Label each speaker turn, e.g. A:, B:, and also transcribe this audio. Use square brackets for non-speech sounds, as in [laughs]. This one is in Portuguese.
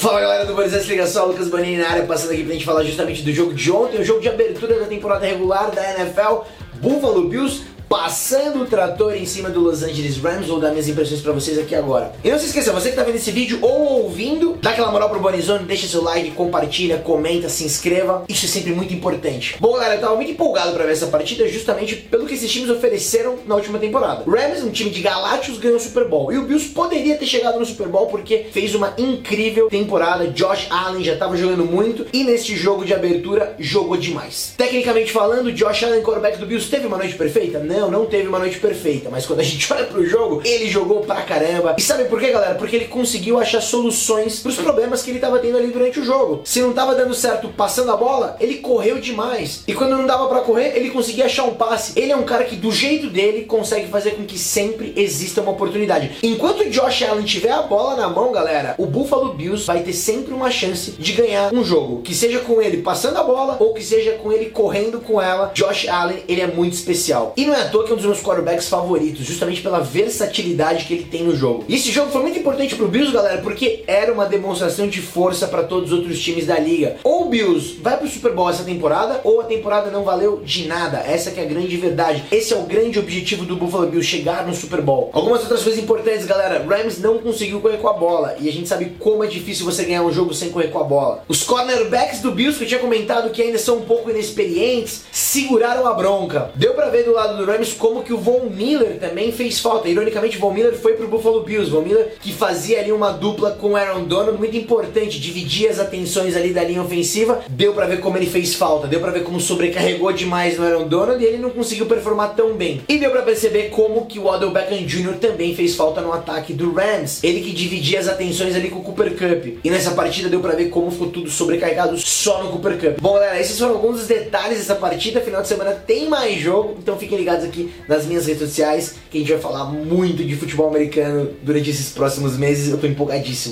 A: Fala galera do Boris Ligação, Lucas Bonini na área, passando aqui pra gente falar justamente do jogo de ontem, o jogo de abertura da temporada regular da NFL, Buffalo Bills passando o trator em cima do Los Angeles Rams. Vou dar minhas impressões pra vocês aqui agora. E não se esqueça, você que tá vendo esse vídeo ou ouvindo, dá aquela moral pro Bonizone, deixa seu like, compartilha, comenta, se inscreva. Isso é sempre muito importante. Bom, galera, eu tava muito empolgado pra ver essa partida justamente pelo que esses times ofereceram na última temporada. Rams, um time de galácticos, ganhou o Super Bowl. E o Bills poderia ter chegado no Super Bowl porque fez uma incrível temporada. Josh Allen já tava jogando muito e neste jogo de abertura jogou demais. Tecnicamente falando, Josh Allen, quarterback do Bills, teve uma noite perfeita? Não não, não teve uma noite perfeita, mas quando a gente [laughs] olha pro jogo, ele jogou pra caramba. E sabe por quê, galera? Porque ele conseguiu achar soluções pros problemas que ele tava tendo ali durante o jogo. Se não tava dando certo passando a bola, ele correu demais. E quando não dava para correr, ele conseguia achar um passe. Ele é um cara que do jeito dele consegue fazer com que sempre exista uma oportunidade. Enquanto o Josh Allen tiver a bola na mão, galera, o Buffalo Bills vai ter sempre uma chance de ganhar um jogo, que seja com ele passando a bola ou que seja com ele correndo com ela. Josh Allen, ele é muito especial. E não é toa que é um dos meus quarterbacks favoritos, justamente pela versatilidade que ele tem no jogo. E esse jogo foi muito importante pro Bills, galera, porque era uma demonstração de força para todos os outros times da liga. Ou o Bills vai pro Super Bowl essa temporada, ou a temporada não valeu de nada. Essa que é a grande verdade. Esse é o grande objetivo do Buffalo Bills, chegar no Super Bowl. Algumas outras coisas importantes, galera. Rams não conseguiu correr com a bola, e a gente sabe como é difícil você ganhar um jogo sem correr com a bola. Os cornerbacks do Bills, que eu tinha comentado que ainda são um pouco inexperientes, seguraram a bronca. Deu para ver do lado do Rams como que o Von Miller também fez falta. Ironicamente, o Von Miller foi pro Buffalo Bills. Von Miller que fazia ali uma dupla com o Aaron Donald muito importante, dividia as atenções ali da linha ofensiva. Deu para ver como ele fez falta, deu para ver como sobrecarregou demais no Aaron Donald e ele não conseguiu performar tão bem. E deu para perceber como que o Odell Beckham Jr. também fez falta no ataque do Rams. Ele que dividia as atenções ali com o Cooper Cup. E nessa partida deu para ver como ficou tudo sobrecarregado só no Cooper Cup. Bom, galera, esses foram alguns dos detalhes dessa partida. Final de semana tem mais jogo, então fiquem ligados aqui nas minhas redes sociais, que a gente vai falar muito de futebol americano durante esses próximos meses. Eu tô empolgadíssimo.